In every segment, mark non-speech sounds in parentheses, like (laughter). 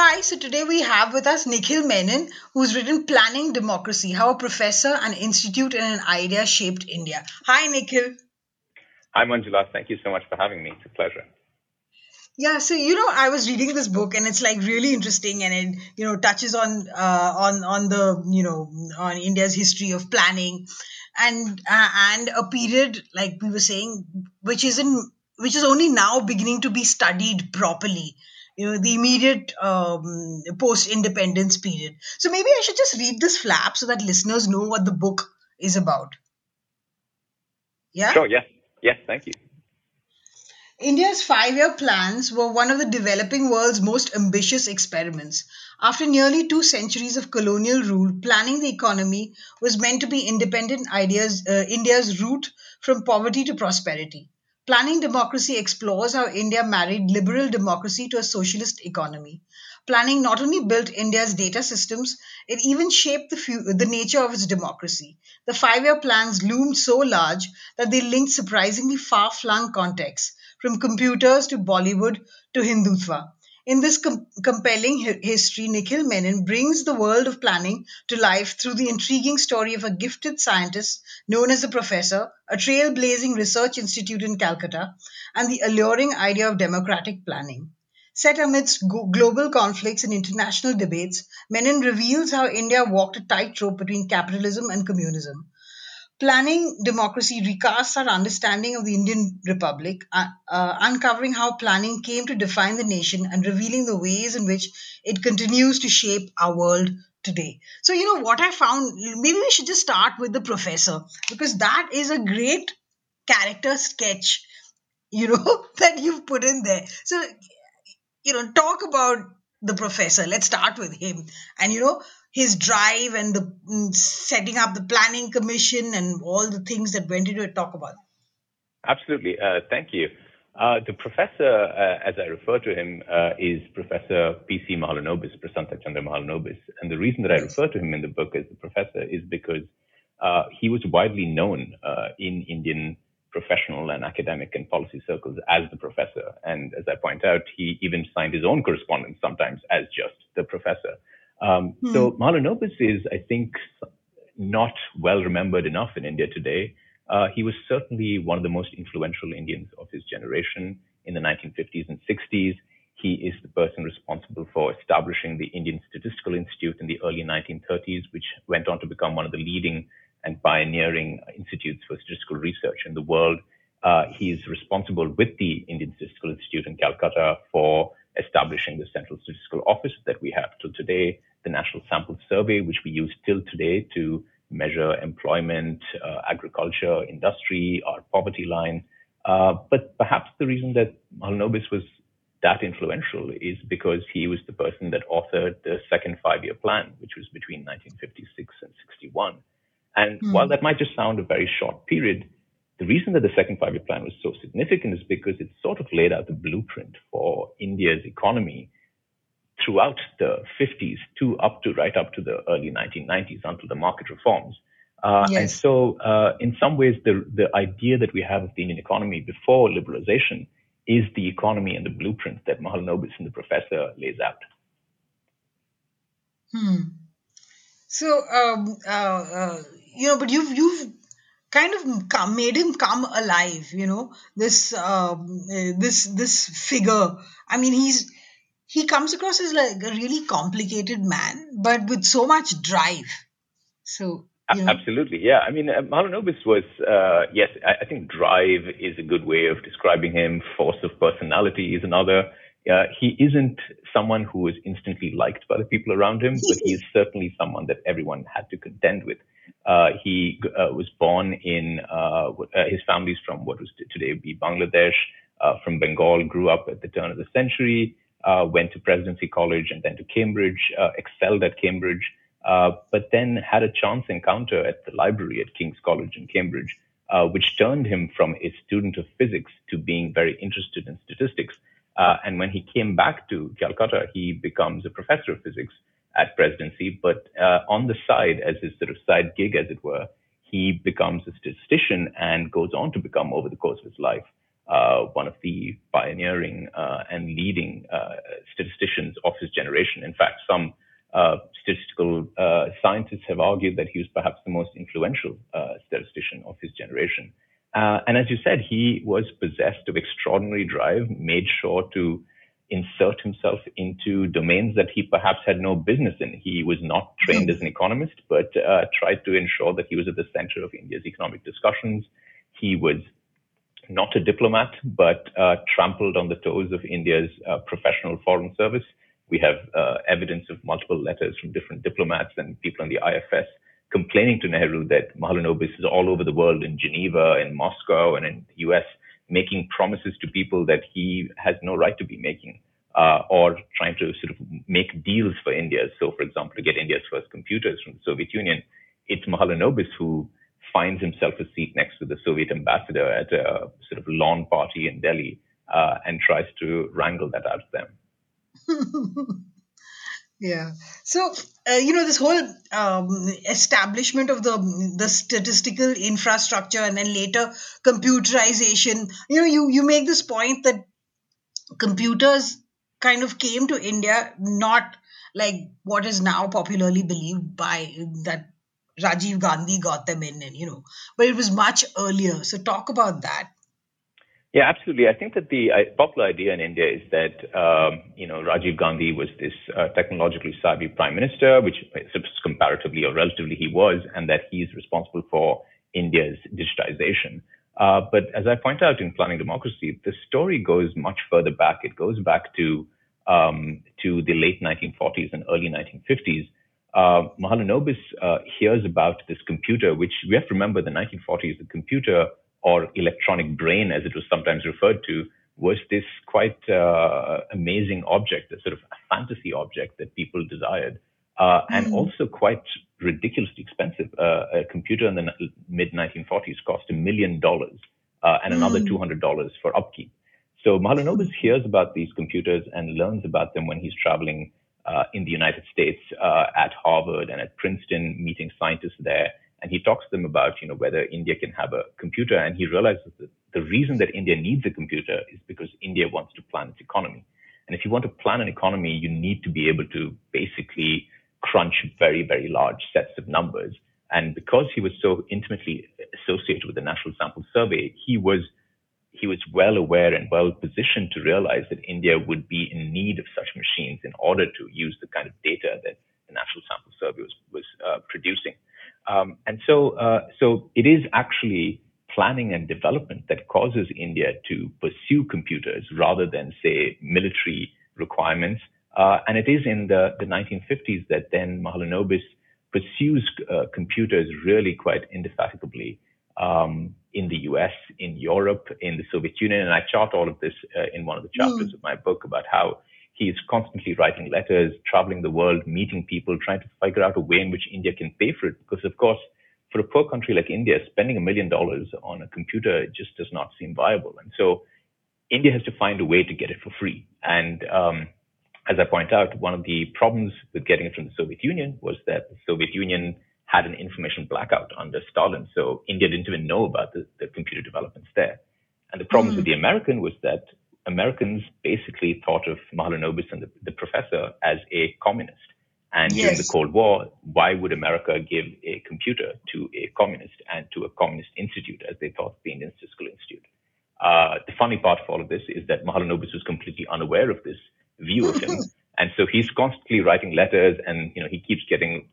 Hi, so today we have with us Nikhil Menon, who's written Planning Democracy How a Professor, an Institute, and an Idea Shaped India. Hi, Nikhil. Hi, Manjula. Thank you so much for having me. It's a pleasure. Yeah, so you know, I was reading this book, and it's like really interesting, and it you know touches on uh, on on the you know on India's history of planning, and uh, and a period like we were saying, which isn't which is only now beginning to be studied properly you know the immediate um, post independence period. So maybe i should just read this flap so that listeners know what the book is about. Yeah? Sure yes yes thank you. India's five year plans were one of the developing world's most ambitious experiments. After nearly two centuries of colonial rule, planning the economy was meant to be independent ideas, uh, India's route from poverty to prosperity. Planning Democracy explores how India married liberal democracy to a socialist economy. Planning not only built India's data systems, it even shaped the, the nature of its democracy. The five year plans loomed so large that they linked surprisingly far flung contexts, from computers to Bollywood to Hindutva. In this com- compelling hi- history, Nikhil Menon brings the world of planning to life through the intriguing story of a gifted scientist known as the Professor, a trailblazing research institute in Calcutta, and the alluring idea of democratic planning. Set amidst go- global conflicts and international debates, Menon reveals how India walked a tightrope between capitalism and communism. Planning Democracy recasts our understanding of the Indian Republic, uh, uh, uncovering how planning came to define the nation and revealing the ways in which it continues to shape our world today. So, you know, what I found, maybe we should just start with the professor, because that is a great character sketch, you know, (laughs) that you've put in there. So, you know, talk about the professor. Let's start with him. And, you know, his drive and the mm, setting up the planning commission and all the things that went into it. Talk about. Absolutely. Uh, thank you. Uh, the professor, uh, as I refer to him, uh, is Professor P.C. Mahalanobis, Prasanta Chandra Mahalanobis. And the reason that I refer to him in the book as the professor is because uh, he was widely known uh, in Indian professional and academic and policy circles as the professor. And as I point out, he even signed his own correspondence sometimes as just the professor. Um, hmm. So Mahalanobis is, I think, not well remembered enough in India today. Uh, he was certainly one of the most influential Indians of his generation in the 1950s and 60s. He is the person responsible for establishing the Indian Statistical Institute in the early 1930s, which went on to become one of the leading and pioneering institutes for statistical research in the world. Uh, he's responsible with the Indian Statistical Institute in Calcutta for establishing the central statistical office that we have till today, the National Sample Survey, which we use till today to measure employment, uh, agriculture, industry, our poverty line. Uh, but perhaps the reason that Mahalanobis was that influential is because he was the person that authored the second five-year plan, which was between 1956 and 61. And mm. while that might just sound a very short period, the reason that the second five-year plan was so significant is because it sort of laid out the blueprint for India's economy throughout the 50s to up to right up to the early 1990s until the market reforms. Uh, yes. And so, uh, in some ways, the the idea that we have of the Indian economy before liberalization is the economy and the blueprint that Mahalanobis and the professor lays out. Hmm. So, um, uh, uh you know, but you've you've kind of come, made him come alive you know this um, uh, this this figure i mean he's he comes across as like a really complicated man but with so much drive so you know. Absolutely, yeah. I mean, uh, Mahalanobis was, uh, yes, I, I, think drive is a good way of describing him. Force of personality is another. Uh, he isn't someone who is instantly liked by the people around him, but he is (laughs) certainly someone that everyone had to contend with. Uh, he uh, was born in uh, uh his family's from what was today be Bangladesh, uh, from Bengal, grew up at the turn of the century, uh, went to Presidency College and then to Cambridge, excelled at Cambridge, but then had a chance encounter at the library at King's College in Cambridge, uh, which turned him from a student of physics to being very interested in statistics. Uh, and when he came back to Calcutta, he becomes a professor of physics at presidency. But uh, on the side, as his sort of side gig, as it were, he becomes a statistician and goes on to become, over the course of his life, uh, one of the pioneering uh, and leading uh, statisticians of his generation. In fact, some uh, statistical uh, scientists have argued that he was perhaps the most influential uh, statistician of his generation. and as you said, he was possessed of extraordinary drive, made sure to insert himself into domains that he perhaps had no business in. He was not trained as an economist, but uh, tried to ensure that he was at the center of India's economic discussions. He was not a diplomat, but uh, trampled on the toes of India's uh, professional foreign service. We have uh, evidence of multiple letters from different diplomats and people in the IFS complaining to Nehru that Mahalanobis is all over the world in Geneva, in Moscow, and in the US, making promises to people that he has no right to be making, uh, or trying to sort of make deals for India. So, for example, to get India's first computers from the Soviet Union, it's Mahalanobis who finds himself a seat next to the Soviet ambassador at a sort of lawn party in Delhi uh, and tries to wrangle that out of them. (laughs) yeah. So uh, you know this whole um, establishment of the the statistical infrastructure and then later computerization. You know, you you make this point that computers kind of came to India not like what is now popularly believed by that Rajiv Gandhi got them in, and you know, but it was much earlier. So talk about that. Yeah, absolutely. I think that the uh, popular idea in India is that um, you know Rajiv Gandhi was this uh, technologically savvy prime minister, which comparatively or relatively he was, and that he's responsible for India's digitization. Uh, but as I point out in Planning Democracy, the story goes much further back. It goes back to um, to the late 1940s and early 1950s, uh, Mahalanobis uh, hears about this computer, which we have to remember the 1940s, the computer or electronic brain, as it was sometimes referred to, was this quite uh, amazing object, a sort of a fantasy object that people desired, uh, and mm. also quite ridiculously expensive. Uh, a computer in the mid 1940s cost a million dollars uh, and another mm. $200 for upkeep. So Mahalanobis hears about these computers and learns about them when he's traveling uh, in the United States uh, at Harvard and at Princeton, meeting scientists there. And he talks to them about, you know, whether India can have a computer. And he realizes that the reason that India needs a computer is because India wants to plan its economy. And if you want to plan an economy, you need to be able to basically crunch very, very large sets of numbers. And because he was so intimately associated with the National Sample Survey, he was he was well aware and well positioned to realize that India would be in need of such machines in order to use the kind of data that the National Sample Survey was, was uh, producing. Um, and so, uh, so it is actually planning and development that causes India to pursue computers rather than, say, military requirements. Uh, and it is in the, the 1950s that then Mahalanobis pursues uh, computers really quite indefatigably um, in the US, in Europe, in the Soviet Union. And I chart all of this uh, in one of the chapters mm. of my book about how he is constantly writing letters, traveling the world, meeting people, trying to figure out a way in which India can pay for it. Because, of course, for a poor country like India, spending a million dollars on a computer just does not seem viable. And so India has to find a way to get it for free. And um, as I point out, one of the problems with getting it from the Soviet Union was that the Soviet Union had an information blackout under Stalin. So India didn't even know about the, the computer developments there. And the problem mm. with the American was that Americans basically thought of Mahalanobis and the, the professor as a communist. And yes. during the Cold War, why would America give a computer to a communist and to a communist institute, as they thought the Indian Statistical Institute? Uh, the funny part of all of this is that Mahalanobis was completely unaware of this view of him. (laughs) and so he's constantly writing letters and, you know, he keeps getting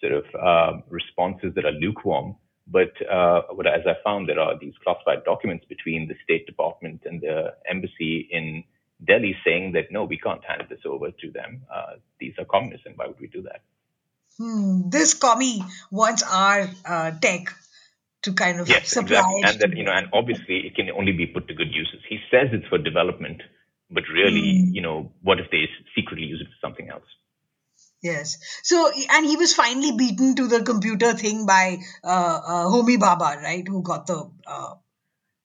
sort of uh, responses that are lukewarm. But uh, as I found, there are these classified documents between the State Department and the embassy in Delhi saying that no, we can't hand this over to them. Uh, these are communists, and why would we do that? Hmm, this commie wants our uh, tech to kind of yes, supply exactly. and that you know, and obviously it can only be put to good uses. He says it's for development, but really, mm. you know, what if they secretly use it for something else? Yes. So, and he was finally beaten to the computer thing by uh, uh, Homi Bhabha, right? Who got the uh,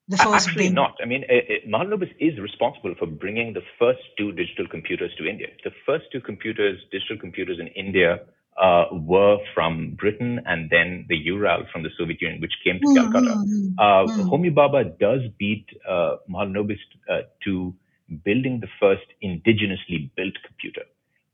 the first Actually, big- not. I mean, uh, Mahalanobis is responsible for bringing the first two digital computers to India. The first two computers, digital computers in India, uh, were from Britain and then the Ural from the Soviet Union, which came to Hmm, Calcutta. Uh, hmm. Homi Bhabha does beat uh, Mahalanobis uh, to building the first indigenously built computer,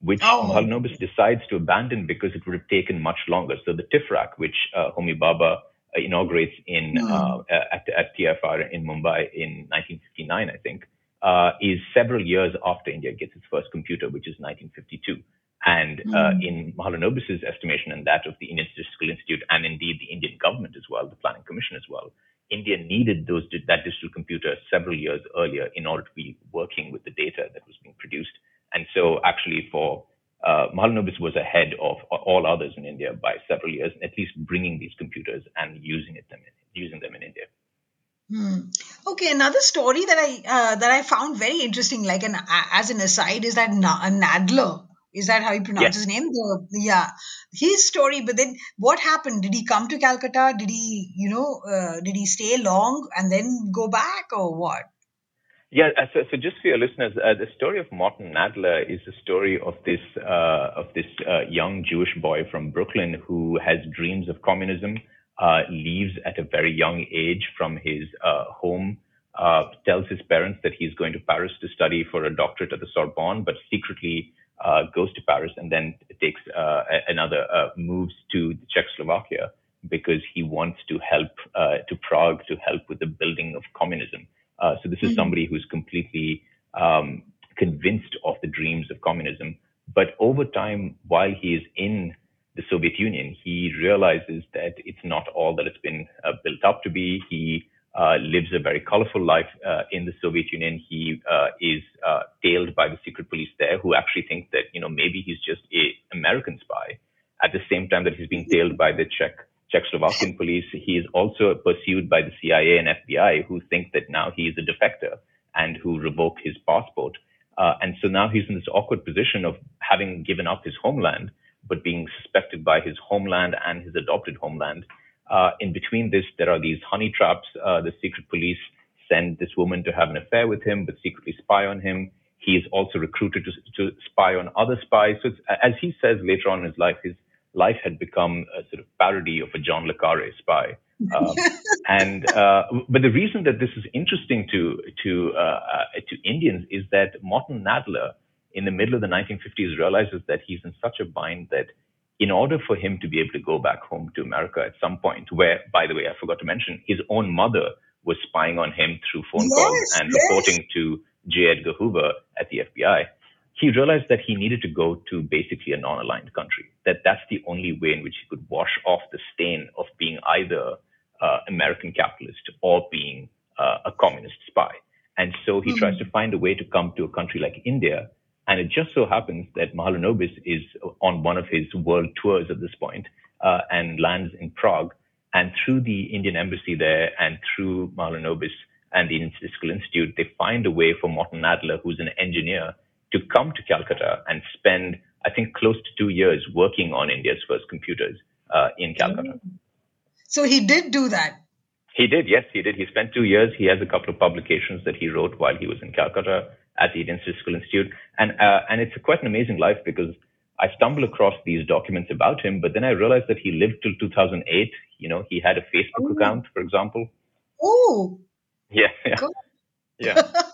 which Oh. Mahalanobis decides to abandon because it would have taken much longer. So the TIFRAC, which uh, Homi Bhabha uh, inaugurates in Hmm. uh, at, at TIFR in Mumbai in 1959, I think, uh, is several years after India gets its first computer, which is 1952. And uh, Hmm. in Mahalanobis's estimation and that of the Indian Statistical Institute and indeed the Indian government as well, the Planning Commission as well, India needed those that digital computer several years earlier in order to be working with the data that was being produced. And so actually for uh, Mahalanobis was ahead of all others in India by several years, at least bringing these computers and using it them using them in India. Hmm. Okay, another story that I uh, that I found very interesting, like an as an aside, is that Na- Nadler. Is that how you pronounce Yes. his name? The, yeah, his story. But then, what happened? Did he come to Calcutta? Did he, you know, uh, did he stay long and then go back, or what? Yeah, uh, so, so just for your listeners, uh, the story of Morton Nadler is the story of this uh, of this uh, young Jewish boy from Brooklyn who has dreams of communism, uh, leaves at a very young age from his uh, home, uh, tells his parents that he's going to Paris to study for a doctorate at the Sorbonne, but secretly uh, goes to Paris and then takes another moves to Czechoslovakia because he wants to help uh, to Prague to help with the building of communism. Uh, so this is Mhm. somebody who's completely um, convinced of the dreams of communism. But over time, while he is in the Soviet Union, he realizes that it's not all that it's been uh, built up to be. He uh, lives a very colorful life uh, in the Soviet Union. He uh, is uh, tailed by the secret police there, who actually think that you know maybe he's just a American spy. At the same time that he's being tailed by the Czech Czechoslovakian police, he is also pursued by the CIA and FBI, who think that now he is a defector and who revoke his passport. Uh, and so now he's in this awkward position of having given up his homeland, but being suspected by his homeland and his adopted homeland. Uh, in between this, there are these honey traps. Uh, the secret police send this woman to have an affair with him, but secretly spy on him. He is also recruited to, to spy on other spies. So, as he says later on in his life, his life had become a sort of parody of a John le Carre spy. Um, (laughs) and uh, but the reason that this is interesting to to uh, uh, to Indians is that Morton Nadler, in the middle of the 1950s, realizes that he's in such a bind that in order for him to be able to go back home to America at some point, where, by the way, I forgot to mention, his own mother was spying on him through phone calls and yes. reporting to J. Edgar Hoover at the FBI. He realized that he needed to go to basically a non-aligned country. That that's the only way in which he could wash off the stain of being either uh, American capitalist or being uh, a communist spy. And so he Mhm. tries to find a way to come to a country like India. And it just so happens that Mahalanobis is on one of his world tours at this point, uh, and lands in Prague. And through the Indian embassy there and through Mahalanobis and the Indian Statistical Institute, they find a way for Morton Nadler, who's an engineer, to come to Calcutta and spend, I think, close to two years working on India's first computers uh, in Calcutta. So he did do that. He did, yes, he did. He spent two years. He has a couple of publications that he wrote while he was in Calcutta at the Indian Statistical Institute, and uh, and it's quite an amazing life because I stumbled across these documents about him, but then I realized that he lived till 2008. You know, he had a Facebook Oh. account, for example. Oh, Yeah, yeah, yeah. (laughs)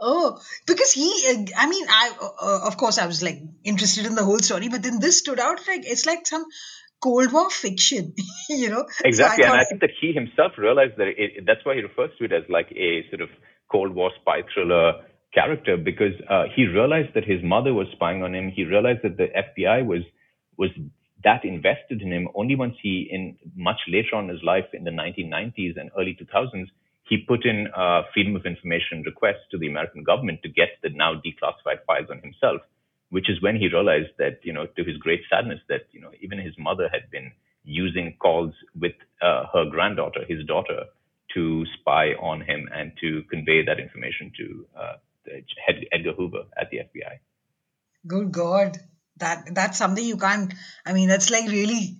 Oh, because he, uh, I mean, I, uh, of course, I was like interested in the whole story, but then this stood out like it's like some Cold War fiction, (laughs) you know? So Exactly, and I think that he himself realized that it, that's why he refers to it as like a sort of Cold War spy thriller character because uh, he realized that his mother was spying on him. He realized that the FBI was was that invested in him only once he, in much later on in his life, in the 1990s and early 2000s, he put in a freedom of information request to the American government to get the now declassified files on himself which is when he realized that, you know, to his great sadness, that, you know, even his mother had been using calls with uh, her granddaughter, his daughter, to spy on him and to convey that information to uh, Edgar Hoover at the FBI. Good God. that that's something you can't. I mean, that's like really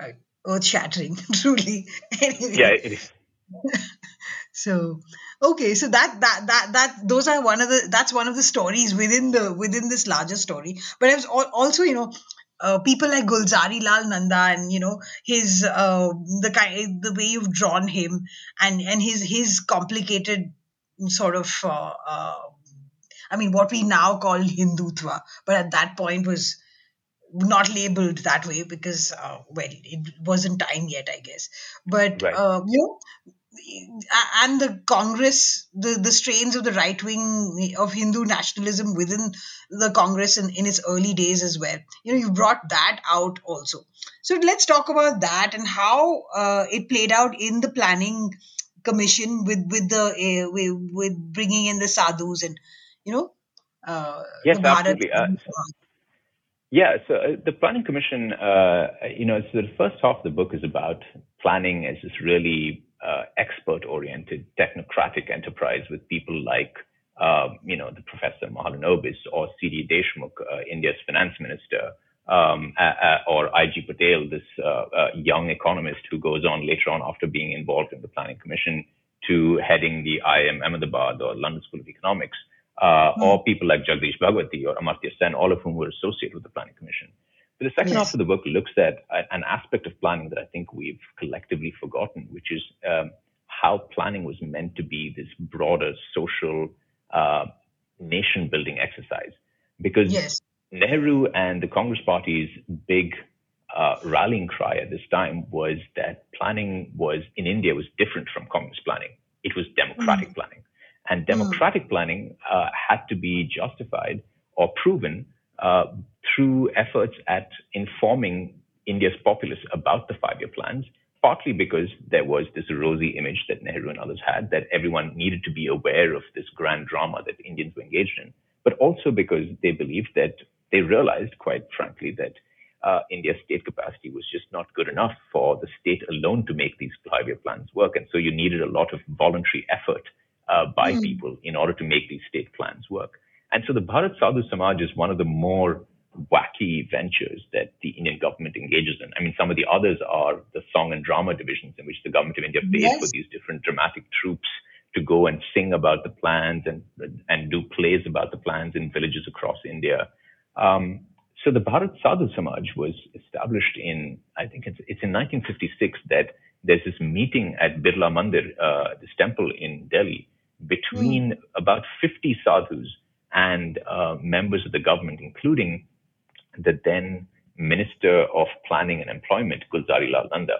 uh, earth shattering, (laughs) truly. anyway. Yeah, it is. So okay so that that that that those are one of the that's one of the stories within the within this larger story but i was also you know uh, people like Gulzari Lal Nanda and you know his uh, the kind the way you've drawn him and and his his complicated sort of uh, uh, I mean what we now call Hindutva, but at that point was not labeled that way because uh, well it wasn't time yet I guess. But right. Uh, you know and the Congress, the, the strains of the right wing of Hindu nationalism within the Congress in, in its early days as well. You know, you brought that out also. So let's talk about that and how uh, it played out in the planning commission with with the uh, with, with, bringing in the sadhus and you know. Uh, yes, absolutely. Uh, yeah, so uh, the planning commission, uh, you know, so the first half of the book is about planning as this really uh, expert-oriented technocratic enterprise with people like, uh, you know, the Professor Mahalanobis or C.D. Deshmukh, uh, India's finance minister, um, or I.G. Patel, this uh, uh, young economist who goes on later on after being involved in the Planning Commission to heading the IIM Ahmedabad or London School of Economics, mm. or people like Jagdish Bhagwati or Amartya Sen, all of whom were associated with the Planning Commission. But the second yes. half of the book looks at an aspect of planning that I think we've collectively forgotten, which is um, how planning was meant to be this broader social uh, nation building exercise. Because yes. Nehru and the Congress Party's big uh, rallying cry at this time was that planning was in India was different from communist planning. It was democratic mm. planning, and democratic mm. planning uh, had to be justified or proven uh, through efforts at informing India's populace about the five-year plans, partly because there was this rosy image that Nehru and others had that everyone needed to be aware of this grand drama that Indians were engaged in, but also because they believed that they realized, quite frankly, that uh, India's state capacity was just not good enough for the state alone to make these five-year plans work, and so you needed a lot of voluntary effort uh, by mm. people in order to make these state plans work. And so the Bharat Sadhu Samaj is one of the more wacky ventures that the Indian government engages in. I mean, some of the others are the song and drama divisions in which the government of India pays yes. for these different dramatic troops to go and sing about the plans and and do plays about the plans in villages across India. Um, so the Bharat Sadhu Samaj was established in, I think it's, it's in 1956 that there's this meeting at Birla Mandir, uh, this temple in Delhi, between mm. about 50 sadhus and uh, members of the government, including the then Minister of Planning and Employment, Gulzari Lal Nanda.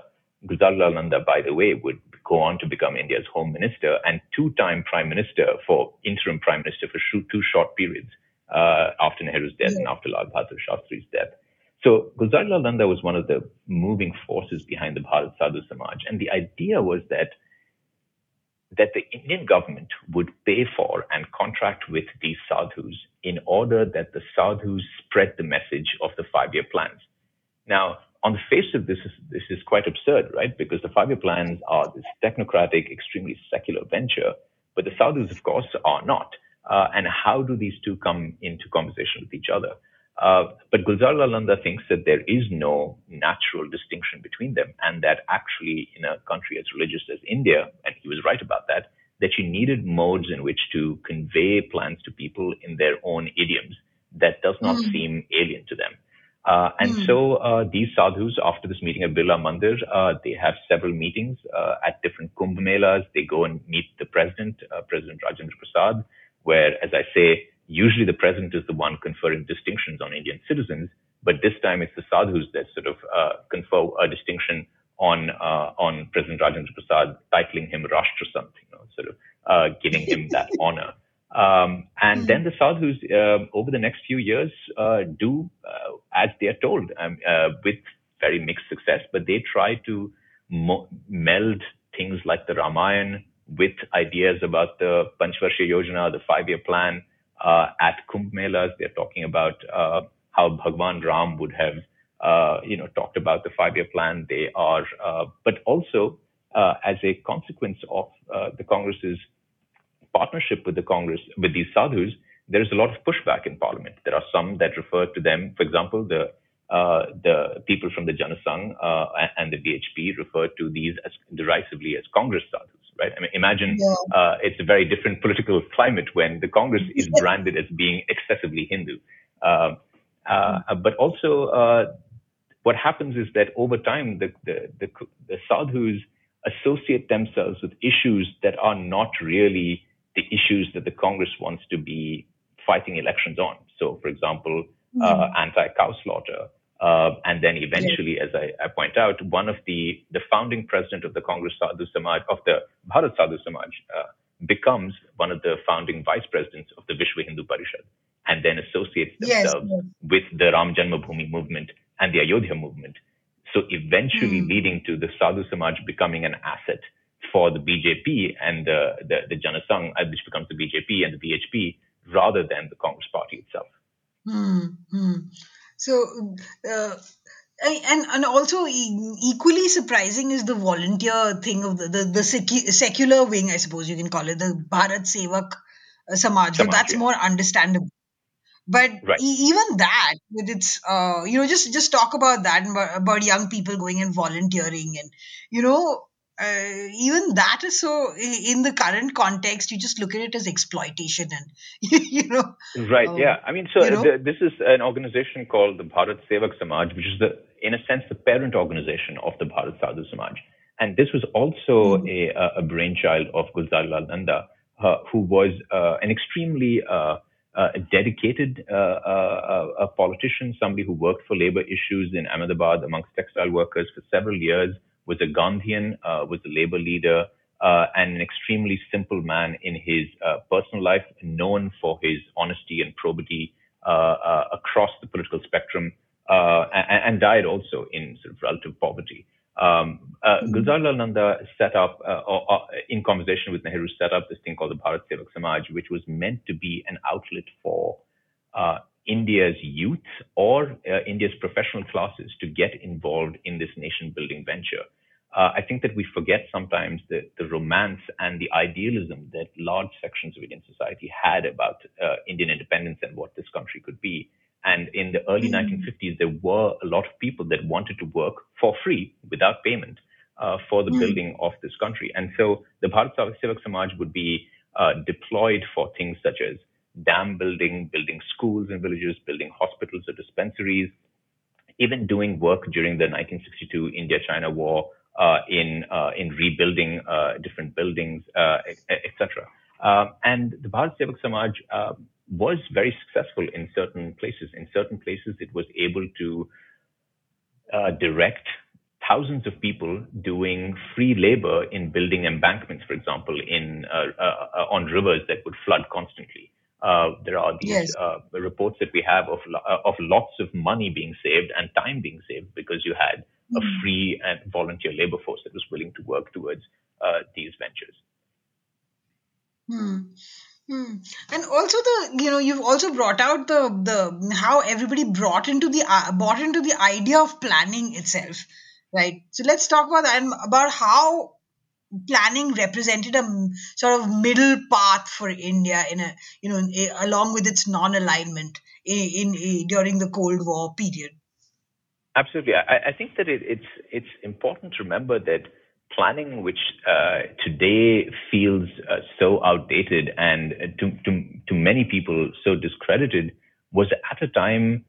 Gulzari Lal Nanda, by the way, would go on to become India's Home Minister and two-time Prime Minister for interim Prime Minister for two short periods uh, after Nehru's death yeah. and after Lal Bahadur Shastri's death. So Gulzari Lal Nanda was one of the moving forces behind the Bharat Sadhu Samaj, and the idea was that that the Indian government would pay for and contract with these sadhus in order that the sadhus spread the message of the five-year plans. Now, on the face of this, this is quite absurd, right? Because the five-year plans are this technocratic, extremely secular venture, but the sadhus, of course, are not. Uh, and how do these two come into conversation with each other? Uh, but Gulzar Nanda thinks that there is no natural distinction between them, and that actually, in a country as religious as India, and he was right about that, that you needed modes in which to convey plans to people in their own idioms that does not mm. seem alien to them. Uh, and mm. so uh, these sadhus, after this meeting at Birla Mandir, uh, they have several meetings uh, at different Kumbh Melas. They go and meet the president, uh, President Rajendra Prasad, where, as I say, usually the president is the one conferring distinctions on Indian citizens, but this time it's the sadhus that sort of uh, confer a distinction on uh, on President Rajendra Prasad, titling him Rashtra Sant, you know, sort of uh, giving him that (laughs) honor. Um, and mm-hmm. then the sadhus uh, over the next few years uh, do uh, as they are told, um, with very mixed success, but they try to mo- meld things like the Ramayana with ideas about the Panchvarsha Yojana, the five-year plan, at Kumbh Melas. They're talking about uh, how Bhagwan Ram would have, uh, you know, talked about the five-year plan. They are, uh, but also uh, as a consequence of uh, the Congress's partnership with the Congress with these sadhus, there is a lot of pushback in parliament. There are some that refer to them, for example, the uh, the people from the Janasangh uh, and the VHP refer to these as derisively as Congress sadhus, right? I mean, imagine yeah. uh, it's a very different political climate when the Congress is branded as being excessively Hindu. Uh, uh, but also, uh, what happens is that over time, the, the, the, the sadhus associate themselves with issues that are not really the issues that the Congress wants to be fighting elections on. So, for example, mm-hmm. uh, anti-cow slaughter, uh, and then eventually, as I, I, point out, one of the the founding president of the Congress Sadhu Samaj of the Bharat Sadhu Samaj uh, becomes one of the founding vice presidents of the Vishwa Hindu Parishad, and then associates themselves yes, yes. with the Ram Janmabhoomi movement and the Ayodhya movement. So eventually, mm. leading to the Sadhu Samaj becoming an asset for the BJP and the the, the Janasangh, uh, which becomes the BJP and the VHP, rather than the Congress Party itself. Mm. So, uh, and and also equally surprising is the volunteer thing of the the, the secular wing, I suppose you can call it the Bharat Sevak uh, Samaj. Samaj that's yeah. more understandable. But right. e- even that, with its, uh, you know, just just talk about that about young people going and volunteering, and you know, uh, even that is so in the current context you just look at it as exploitation and (laughs) you know right um, yeah i mean so you know? the, this is an organization called the bharat sevak samaj which is the in a sense the parent organization of the bharat sadhu samaj and this was also mm. a, a brainchild of gulzar lal nanda uh, who was uh, an extremely uh, uh, dedicated uh, politician, somebody who worked for labor issues in Ahmedabad amongst textile workers for several years, was a Gandhian, uh, was a labor leader, uh, and an extremely simple man in his uh, personal life, known for his honesty and probity uh, uh, across the political spectrum, uh, and, and, died also in sort of relative poverty. Um, mm-hmm. Gulzar Lal Nanda set up, or, or, in conversation with Nehru, set up this thing called the Bharat Sevak Samaj, which was meant to be an outlet for India's youth or uh, India's professional classes to get involved in this nation building venture uh, I think that we forget sometimes the, the romance and the idealism that large sections of Indian society had about uh, Indian independence and what this country could be. And in the early mm. 1950s, there were a lot of people that wanted to work for free without payment uh, for the mm. building of this country. And so the Bharat Sevak Samaj would be uh, deployed for things such as dam building, building schools in villages, building hospitals or dispensaries, even doing work during the 1962 India-China war uh, in uh, in rebuilding uh, different buildings, etc. And the Bharat Sevak Samaj was very successful in certain places. In certain places, it was able to direct thousands of people doing free labor in building embankments, for example, in uh, uh, on rivers that would flood constantly. Uh, there are these yes. reports that we have of of lots of money being saved and time being saved because you had a hmm. free and volunteer labor force that was willing to work towards uh, these ventures. Hmm. Hmm. And also the you know you've also brought out the the how everybody brought into the uh, bought into the idea of planning itself, right? So let's talk about that about how planning represented a sort of middle path for India in a you know along with its non-alignment in, in, in during the Cold War period. Absolutely. I, I think that it, it's it's important to remember that planning, which uh, today feels uh, so outdated and uh, to, to to many people so discredited, was at a time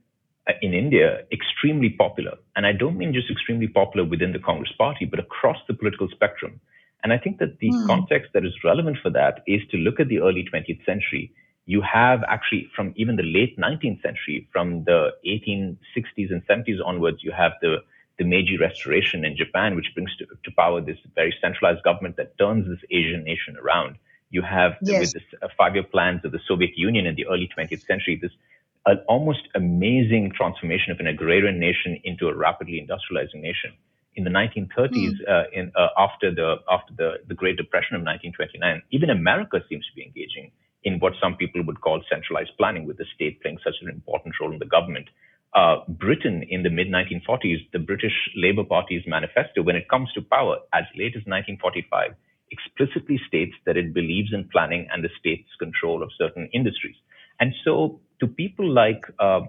uh, in India extremely popular. And I don't mean just extremely popular within the Congress party, but across the political spectrum. And I think that the mm. context that is relevant for that is to look at the early 20th century you have actually from even the late 19th century, from the 1860s and 70s onwards, you have the the Meiji Restoration in Japan, which brings to, to power this very centralized government that turns this Asian nation around. You have yes. with the uh, five-year plans of the Soviet Union in the early 20th century, this uh, almost amazing transformation of an agrarian nation into a rapidly industrializing nation. In the 1930s, mm. uh, in, uh, after the after the, the Great Depression of 1929, even America seems to be engaging in what some people would call centralized planning, with the state playing such an important role in the government. Uh, Britain in the mid 1940s, the British Labour Party's manifesto, when it comes to power, as late as 1945, explicitly states that it believes in planning and the state's control of certain industries. And so, to people like uh,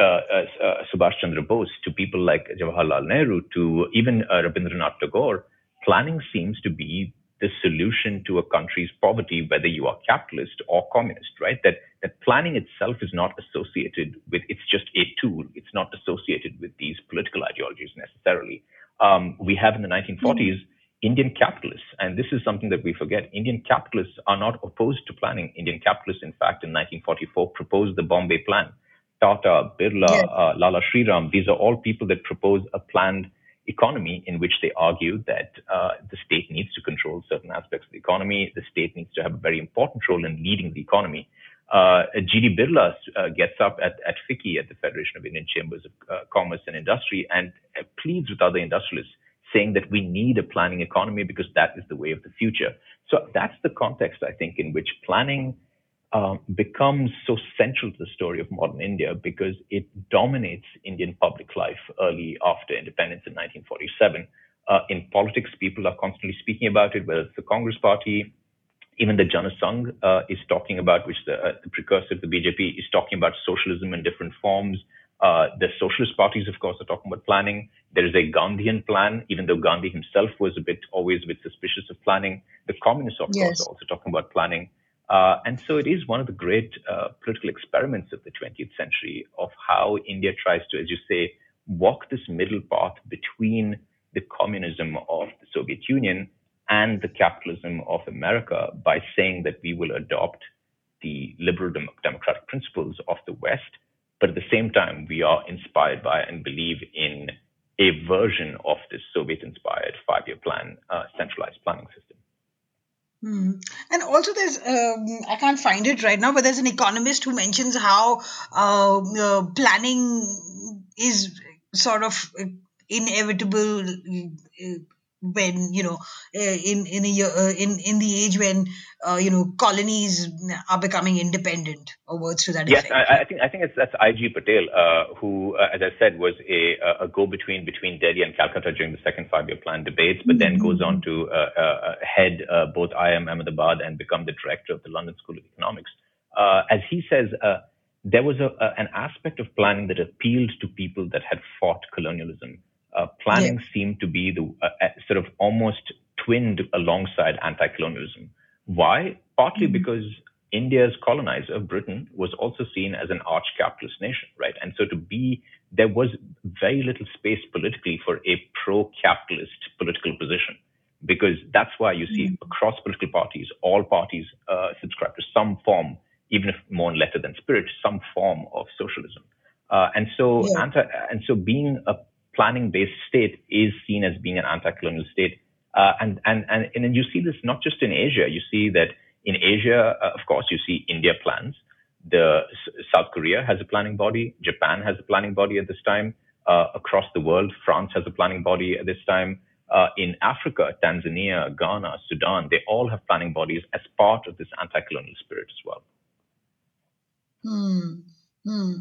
uh, uh, Subhash Chandra Bose, to people like Jawaharlal Nehru, to even uh, Rabindranath Tagore, planning seems to be the solution to a country's poverty, whether you are capitalist or communist, right? That that planning itself is not associated with it's just a tool. It's not associated with these political ideologies necessarily. Um, we have in the 1940s mm-hmm. Indian capitalists, and this is something that we forget. Indian capitalists are not opposed to planning. Indian capitalists, in fact, in 1944 proposed the Bombay Plan. Tata, Birla, yes. uh, Lala Sriram, these are all people that propose a planned economy in which they argue that uh, the state needs to control certain aspects of the economy. The state needs to have a very important role in leading the economy. Uh, G.D. Birla uh, gets up at, at FICCI, at the Federation of Indian Chambers of uh, Commerce and Industry, and uh, pleads with other industrialists, saying that we need a planning economy because that is the way of the future. So that's the context, I think, in which planning um, becomes so central to the story of modern India because it dominates Indian public life early after independence in 1947. Uh, in politics, people are constantly speaking about it, whether it's the Congress Party, even the Janasangh uh, is talking about, which the, uh, the precursor to the BJP is talking about socialism in different forms. Uh, the socialist parties, of course, are talking about planning. There is a Gandhian plan, even though Gandhi himself was a bit always a bit suspicious of planning. The communists, of yes. course, are also talking about planning. Uh, and so it is one of the great uh, political experiments of the 20th century of how India tries to, as you say, walk this middle path between the communism of the Soviet Union and the capitalism of America by saying that we will adopt the liberal dem- democratic principles of the West, but at the same time, we are inspired by and believe in a version of this Soviet inspired five year plan, uh, centralized planning system. Hmm. And also, there's um, I can't find it right now, but there's an economist who mentions how uh, uh, planning is sort of inevitable uh, when you know uh, in in a year, uh, in in the age when uh, you know colonies are becoming independent or words to that yes, effect. Yes, I, I, think I think it's that's I.G. Patel uh, who, uh, as I said, was a a go between between Delhi and Calcutta during the second five year plan debates, but mm-hmm. then goes on to uh, head both IIM Ahmedabad and become the director of the London School of Economics. as he says. there was a, an aspect of planning that appealed to people that had fought colonialism uh, planning yeah. seemed to be the uh, uh, sort of almost twinned alongside anti-colonialism. Why? Partly mm-hmm. because India's colonizer, Britain, was also seen as an arch capitalist nation, right? And so to be, there was very little space politically for a pro-capitalist political position, because that's why you see mm-hmm. across political parties, all parties uh, subscribe to some form, even if more in letter than spirit, some form of socialism. Uh, and so, yeah. anti, and so being a planning based state is seen as being an anti colonial state. Uh, and, and, and, and you see this not just in Asia. You see that in Asia, uh, of course, you see India plans. The South Korea has a planning body. Japan has a planning body at this time. Uh, across the world, France has a planning body at this time. Uh, in Africa, Tanzania, Ghana, Sudan, they all have planning bodies as part of this anti-colonial spirit as well. Hmm. Hmm.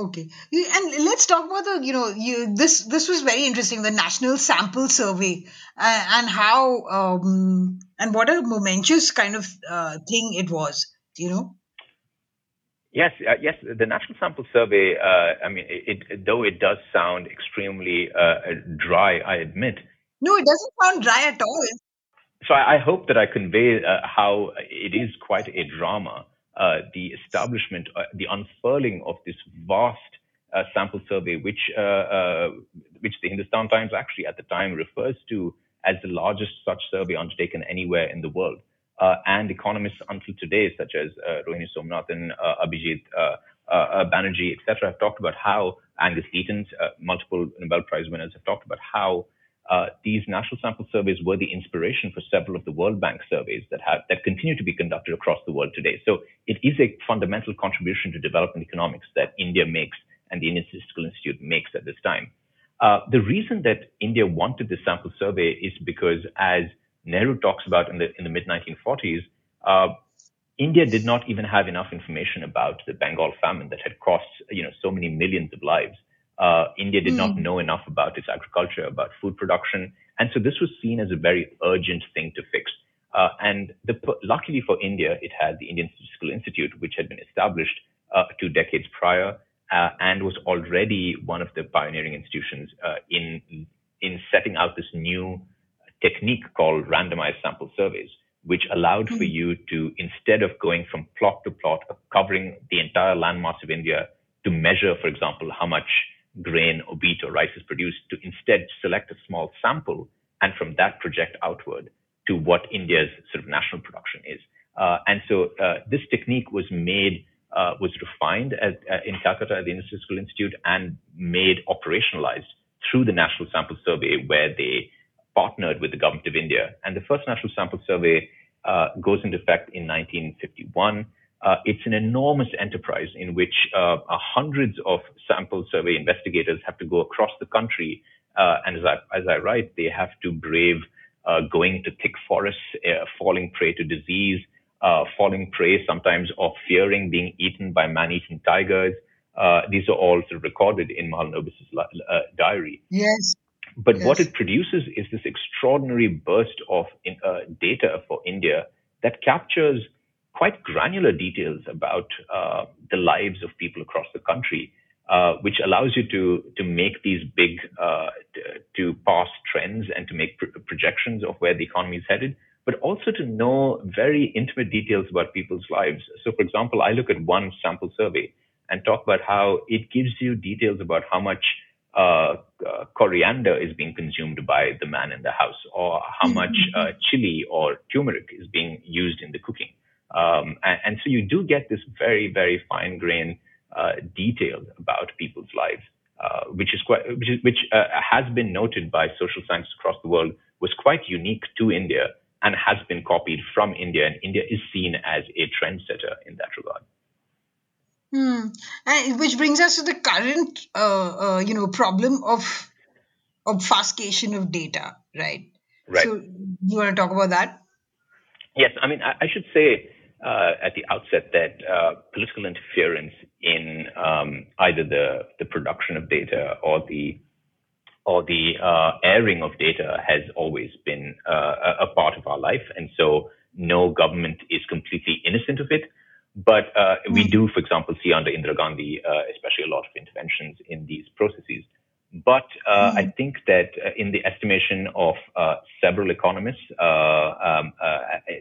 Okay, and let's talk about the you know you this this was very interesting the national sample survey uh, and how um, and what a momentous kind of uh, thing it was you know. Yes, uh, yes, the national sample survey. Uh, I mean, it, it, though it does sound extremely uh, dry, I admit. No, it doesn't sound dry at all. So I, I hope that I convey uh, how it is quite a drama uh, the establishment, uh, the unfurling of this vast uh, sample survey, which which the Hindustan Times actually at the time refers to as the largest such survey undertaken anywhere in the world. Uh, and economists until today, such as uh, Rohini Somanathan, uh, Abhijit Banerjee, etc., have talked about how Angus Deaton, multiple Nobel Prize winners, have talked about how uh, these national sample surveys were the inspiration for several of the World Bank surveys that have that continue to be conducted across the world today. So it is a fundamental contribution to development economics that India makes and the Indian Statistical Institute makes at this time. Uh, the reason that India wanted this sample survey is because, as Nehru talks about in the in the mid 1940s, uh, India did not even have enough information about the Bengal famine that had cost you know so many millions of lives uh, India did mm. not hmm. know enough about its agriculture, about food production. And so this was seen as a very urgent thing to fix. Uh, and the, luckily for India, it had the Indian Statistical Institute, which had been established uh, two decades prior uh, and was already one of the pioneering institutions uh, in in setting out this new technique called randomized sample surveys, which allowed mm-hmm. for you to instead of going from plot to plot, covering the entire landmass of India, to measure, for example, how much grain or wheat or rice is produced, to instead select a small sample and from that project outward to what India's sort of national production is. Uh, and so uh, this technique was made uh, was refined at, uh, in Calcutta at the Indian Statistical Institute and made operationalized through the National Sample Survey, where they partnered with the government of India. And the first National Sample Survey uh, goes into effect in 1951. Uh, it's an enormous enterprise in which uh, hundreds of sample survey investigators have to go across the country. Uh, and as I, as I write, they have to brave going to thick forests, falling prey to disease, uh, falling prey sometimes of fearing being eaten by man-eating tigers. Uh, these are all sort of recorded in Mahalanobis' uh, diary. Yes. But yes. what it produces is this extraordinary burst of in, uh, data for India that captures quite granular details about uh, the lives of people across the country. Uh, which allows you to to make these big uh, to, to pass trends and to make pr- projections of where the economy is headed but also to know very intimate details about people's lives. So, for example, I look at one sample survey and talk about how it gives you details about how much uh, uh, coriander is being consumed by the man in the house, or how mm-hmm. much uh, chili or turmeric is being used in the cooking. Um, and, and, so you do get this very, very fine grained uh, detail about people's lives, uh, which is quite, which, is, which uh, has been noted by social scientists across the world was quite unique to India and has been copied from India, and India is seen as a trendsetter in that regard. Hmm. And which brings us to the current, uh, uh, you know, problem of obfuscation of data, right? Right. So, you want to talk about that? Yes. I mean, I, I should say uh, at the outset that uh, political interference in um, either the the production of data or the or the uh, airing of data has always been uh, a part of our life. And so no government is completely innocent of it. But uh, we do, for example, see under Indira Gandhi, uh, especially a lot of interventions in these processes. But uh, mm-hmm. I think that uh, in the estimation of several economists, um,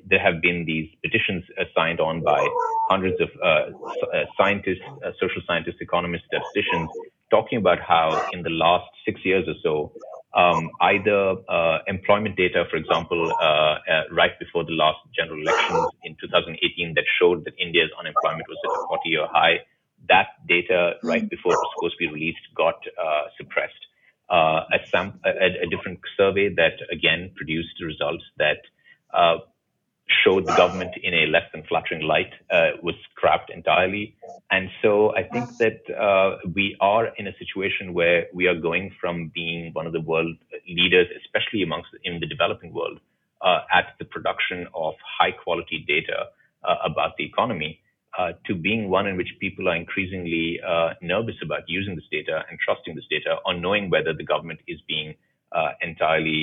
there have been these petitions signed on by hundreds of scientists, social scientists, economists, statisticians, talking about how in the last six years or so, um, either uh, employment data, for example, uh, uh, right before the last general elections in 2018 that showed that India's unemployment was at a 40 year high. That data, right before it was supposed to be released, got uh, suppressed. Uh, a, sam- a, a, different survey that again produced results that uh, showed the government in a less than flattering light uh, was scrapped entirely. And so I think that uh, we are in a situation where we are going from being one of the world leaders, especially amongst in the developing world, uh, at the production of high quality data uh, about the economy. Uh, to being one in which people are increasingly uh, nervous about using this data and trusting this data or knowing whether the government is being entirely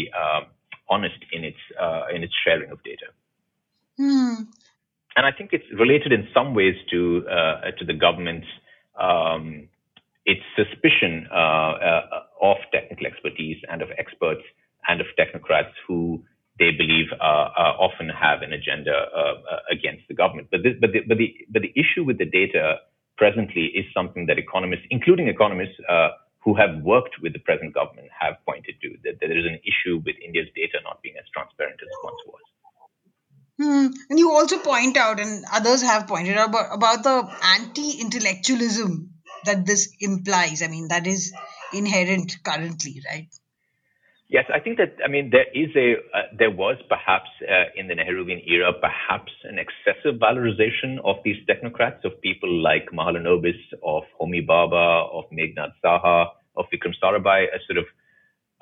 honest in its in its sharing of data. Hmm. And I think it's related in some ways to uh, to the government's um, its suspicion uh, uh, of technical expertise and of experts and of technocrats who they believe uh, uh, often have an agenda uh, against the government. But, this, but, the, but, the, but the issue with the data presently is something that economists, including economists who have worked with the present government, have pointed to that there is an issue with India's data not being as transparent as it once was. Hmm. And you also point out, and others have pointed out about, about the anti-intellectualism that this implies. I mean, that is inherent currently, right? Yes, I think that I mean there is a uh, there was perhaps uh, in the Nehruvian era perhaps an excessive valorization of these technocrats of people like Mahalanobis, of Homi Bhabha, of Meghnad Saha, of Vikram Sarabhai, as sort of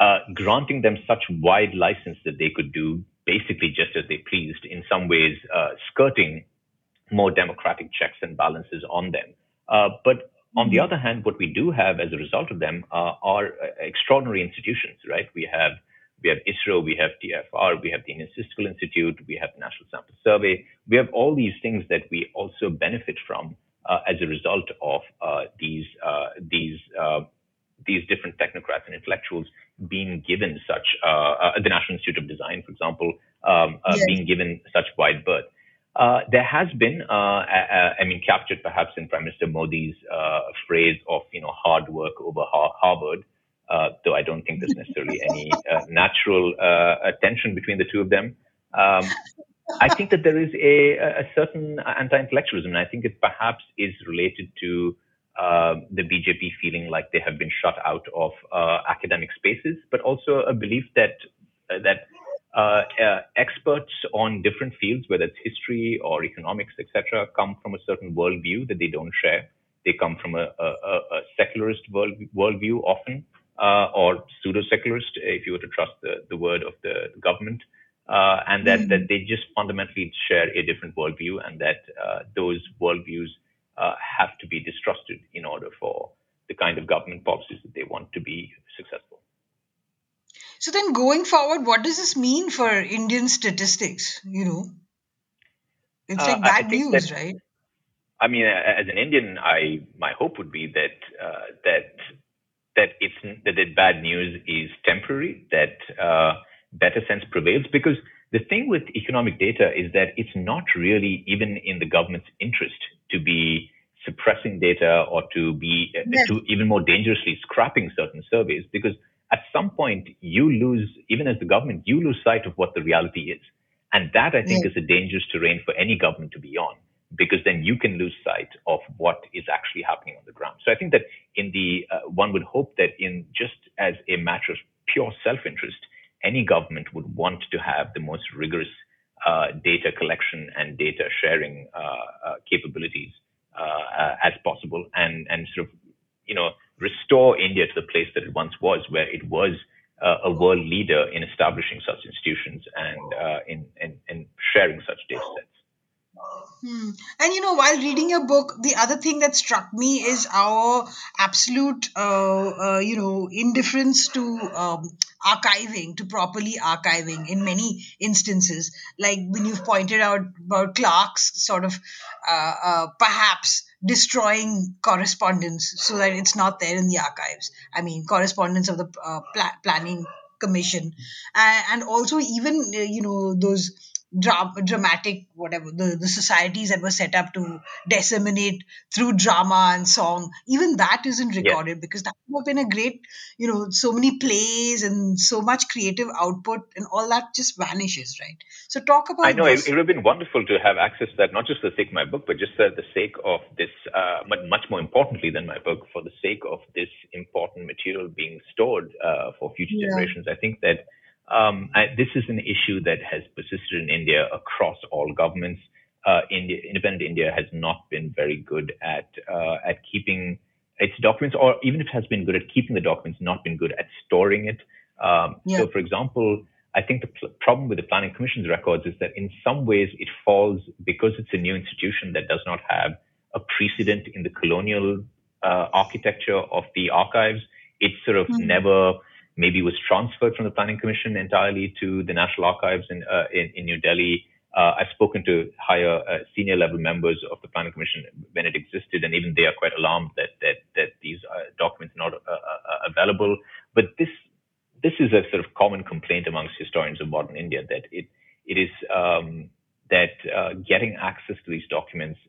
uh, granting them such wide license that they could do basically just as they pleased, in some ways uh, skirting more democratic checks and balances on them. Uh, but on the mm-hmm. other hand, what we do have as a result of them uh, are extraordinary institutions, right? We have We have ISRO, we have TIFR, we have the Indian Statistical Institute, we have the National Sample Survey. We have all these things that we also benefit from uh, as a result of uh, these uh, these uh, these different technocrats and intellectuals being given such uh, the National Institute of Design, for example, um, yes. being given such wide berth. There has been, I mean, captured perhaps in Prime Minister Modi's phrase of you know hard work over Harvard. Uh, though I don't think there's necessarily any uh, natural uh, tension between the two of them. Um, I think that there is a, a certain anti-intellectualism, and I think it perhaps is related to uh, the BJP feeling like they have been shut out of uh, academic spaces, but also a belief that that uh, that experts on different fields, whether it's history or economics, etc., come from a certain worldview that they don't share. They come from a, a, a secularist world, worldview often, uh, or pseudo secularist, if you were to trust the, the word of the, government, uh, and that, mm-hmm. that they just fundamentally share a different worldview, and that uh, those worldviews uh, have to be distrusted in order for the kind of government policies that they want to be successful. So then, going forward, what does this mean for Indian statistics? You know, it's uh, like bad news, that, right? I mean, as an Indian, I my hope would be that uh, that that it's that the bad news is temporary, that uh, better sense prevails. Because the thing with economic data is that it's not really even in the government's interest to be suppressing data or to be uh, yes. to even more dangerously scrapping certain surveys because at some point you lose even as the government you lose sight of what the reality is and that i think yes. is a dangerous terrain for any government to be on because then you can lose sight of what is actually happening on the ground. So I think that in the uh, one would hope that in just as a matter of pure self-interest, any government would want to have the most rigorous uh, data collection and data sharing uh, uh capabilities uh, as possible, and and sort of you know restore India to the place that it once was, where it was uh, a world leader in establishing such institutions and in, in in sharing such data sets. Hmm. And you know, while reading your book, the other thing that struck me is our absolute, uh, uh, you know, indifference to um, archiving, to properly archiving in many instances. Like when you've pointed out about clerks sort of uh, uh perhaps destroying correspondence so that it's not there in the archives. I mean, correspondence of the uh, pla- planning commission, and also even uh, you know those dra- dramatic whatever the, the societies that were set up to disseminate through drama and song even that isn't recorded yeah. because that would have been a great you know so many plays and so much creative output and all that just vanishes right so talk about i know it, it, would have been wonderful to have access to that not just for the sake of my book but just for the sake of this uh, much more importantly than my book for the sake of this important material being stored uh, for future yeah. generations i think that um, I, this is an issue that has persisted in India across all governments. Uh, India, independent India has not been very good at uh, at keeping its documents, or even if it has been good at keeping the documents, not been good at storing it. Um, yeah. So, for example, I think the pl- problem with the Planning Commission's records is that in some ways it falls because it's a new institution that does not have a precedent in the colonial uh, architecture of the archives. It's sort of mm-hmm. never maybe was transferred from the Planning Commission entirely to the National Archives in, uh, in, in, New Delhi. Uh, I've spoken to higher uh, senior level members of the Planning Commission when it existed, and even they are quite alarmed that that that these uh, documents are not uh, uh, available. But this this is a sort of common complaint amongst historians of modern India that it it is um, that getting access to these documents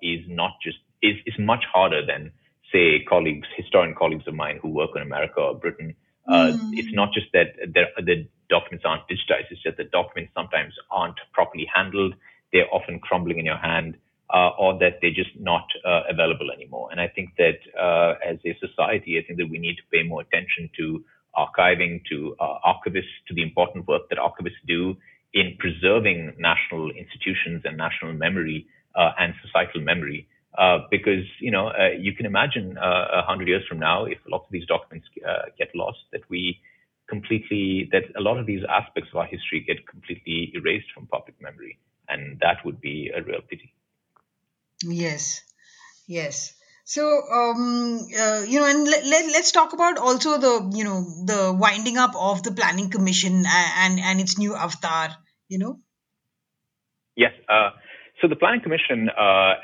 is not just is is much harder than say colleagues, historian colleagues of mine who work in America or Britain uh, mm. It's not just that the documents aren't digitized, it's just that documents sometimes aren't properly handled. They're often crumbling in your hand, uh, or that they're just not uh, available anymore. And I think that uh, as a society, I think that we need to pay more attention to archiving, to uh, archivists, to the important work that archivists do in preserving national institutions and national memory uh, and societal memory. Uh, because you know uh, you can imagine uh, a hundred years from now, if lots of these documents uh, get lost, that we completely that a lot of these aspects of our history get completely erased from public memory, and that would be a real pity. Yes, yes. So, um, uh, you know, and let, let, let's talk about also the, you know, the winding up of the Planning Commission and, and its new avatar, you know? Yes. Uh, so the Planning Commission, uh,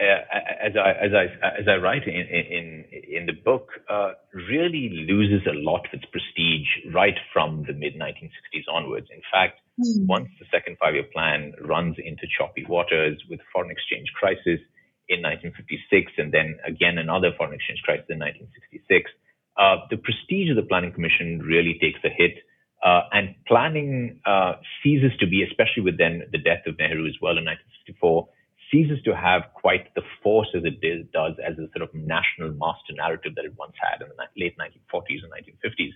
as I as I as I write in in in the book, uh, really loses a lot of its prestige right from the mid 1960s onwards. In fact, mm. once the second five-year plan runs into choppy waters with foreign exchange crisis in 1956, and then again another foreign exchange crisis in 1966, uh, the prestige of the Planning Commission really takes a hit. Uh, and planning uh, ceases to be, especially with then the death of Nehru as well in 1964, ceases to have quite the force as it does as a sort of national master narrative that it once had in the late 1940s and 1950s.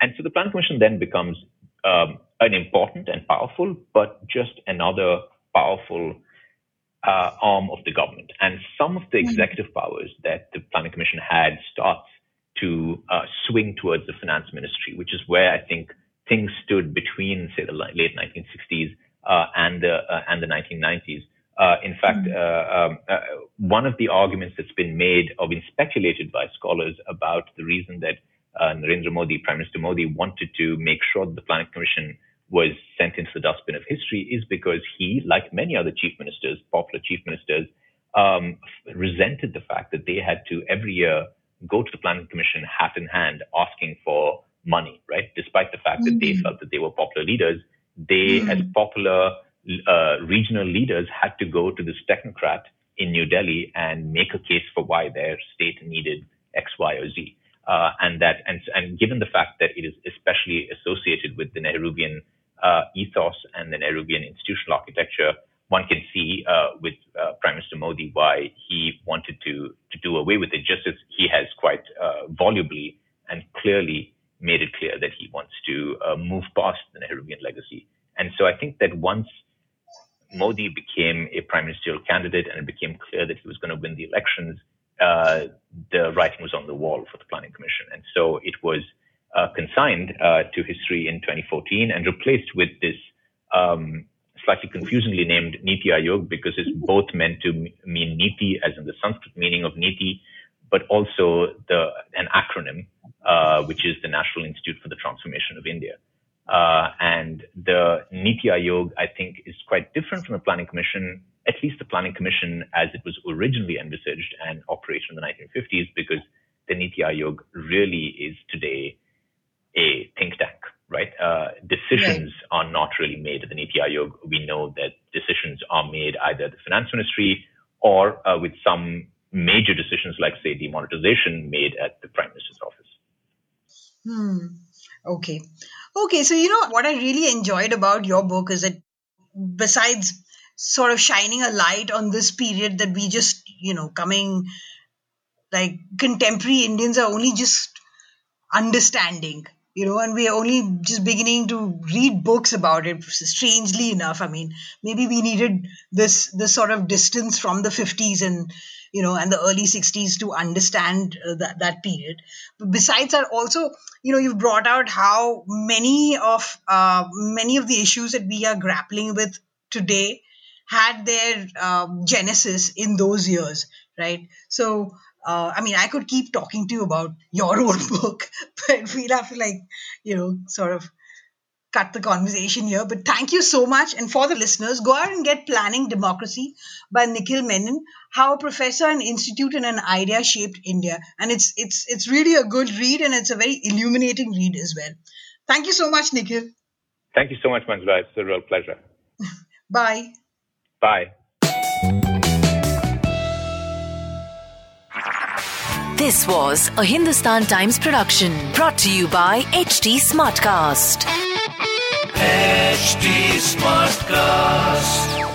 And so the Plan Commission then becomes um, an important and powerful, but just another powerful uh, arm of the government. And some of the mm-hmm. executive powers that the Planning Commission had starts to uh, swing towards the finance ministry, which is where I think things stood between, say, the late 1960s uh, and the uh, and the 1990s. Uh, in fact, mm-hmm. uh, um, uh, one of the arguments that's been made or been speculated by scholars about the reason that uh, Narendra Modi, Prime Minister Modi, wanted to make sure that the Planning Commission was sent into the dustbin of history is because he, like many other chief ministers, popular chief ministers, um, resented the fact that they had to every year go to the Planning Commission hat in hand asking for money, right? Despite the fact mm-hmm. that they mm-hmm. felt that they were popular leaders, they, mm-hmm. as popular uh, regional leaders had to go to this technocrat in New Delhi and make a case for why their state needed X, Y, or Z. Uh, and that, and, and given the fact that it is especially associated with the Nehruvian uh, ethos and the Nehruvian institutional architecture, one can see uh, with uh, Prime Minister Modi why he wanted to to do away with it, just as he has quite uh, volubly and clearly made it clear that he wants to move past the Nehruvian legacy. And so I think that once Modi became a prime ministerial candidate and it became clear that he was going to win the elections, uh, the writing was on the wall for the Planning Commission. And so it was uh, consigned uh, to history in 2014 and replaced with this um, slightly confusingly named Niti Aayog because it's both meant to mean Niti as in the Sanskrit meaning of Niti, but also the an acronym, uh, which is the National Institute for the Transformation of India. Uh, and the Niti Aayog, I think, is quite different from the Planning Commission, at least the Planning Commission as it was originally envisaged and operated in the 1950s, because the Niti Aayog really is today a think tank, right? Uh, decisions right. are not really made at the Niti Aayog. We know that decisions are made either at the Finance Ministry or uh, with some major decisions like, say, demonetization made at the Prime Minister's office. Hmm. Okay. Okay. So, you know, what I really enjoyed about your book is that besides sort of shining a light on this period that we just, you know, coming like contemporary Indians are only just understanding you know, and we are only just beginning to read books about it. Strangely enough, I mean, maybe we needed this this sort of distance from the 50s and you know and the early 60s to understand uh, that that period. But besides that, also, you know, you've brought out how many of uh, many of the issues that we are grappling with today had their um, genesis in those years, right? So uh, I mean, I could keep talking to you about your (laughs) own book, but we'll have to, like, you know, sort of cut the conversation here. But thank you so much. And for the listeners, go out and get Planning Democracy by Nikhil Menon, how a professor and institute in an idea shaped India. And it's it's it's really a good read and it's a very illuminating read as well. Thank you so much, Nikhil. Thank you so much, Manjula. It's a real pleasure. (laughs) Bye. Bye. This was a Hindustan Times production brought to you by HT Smartcast. Smartcast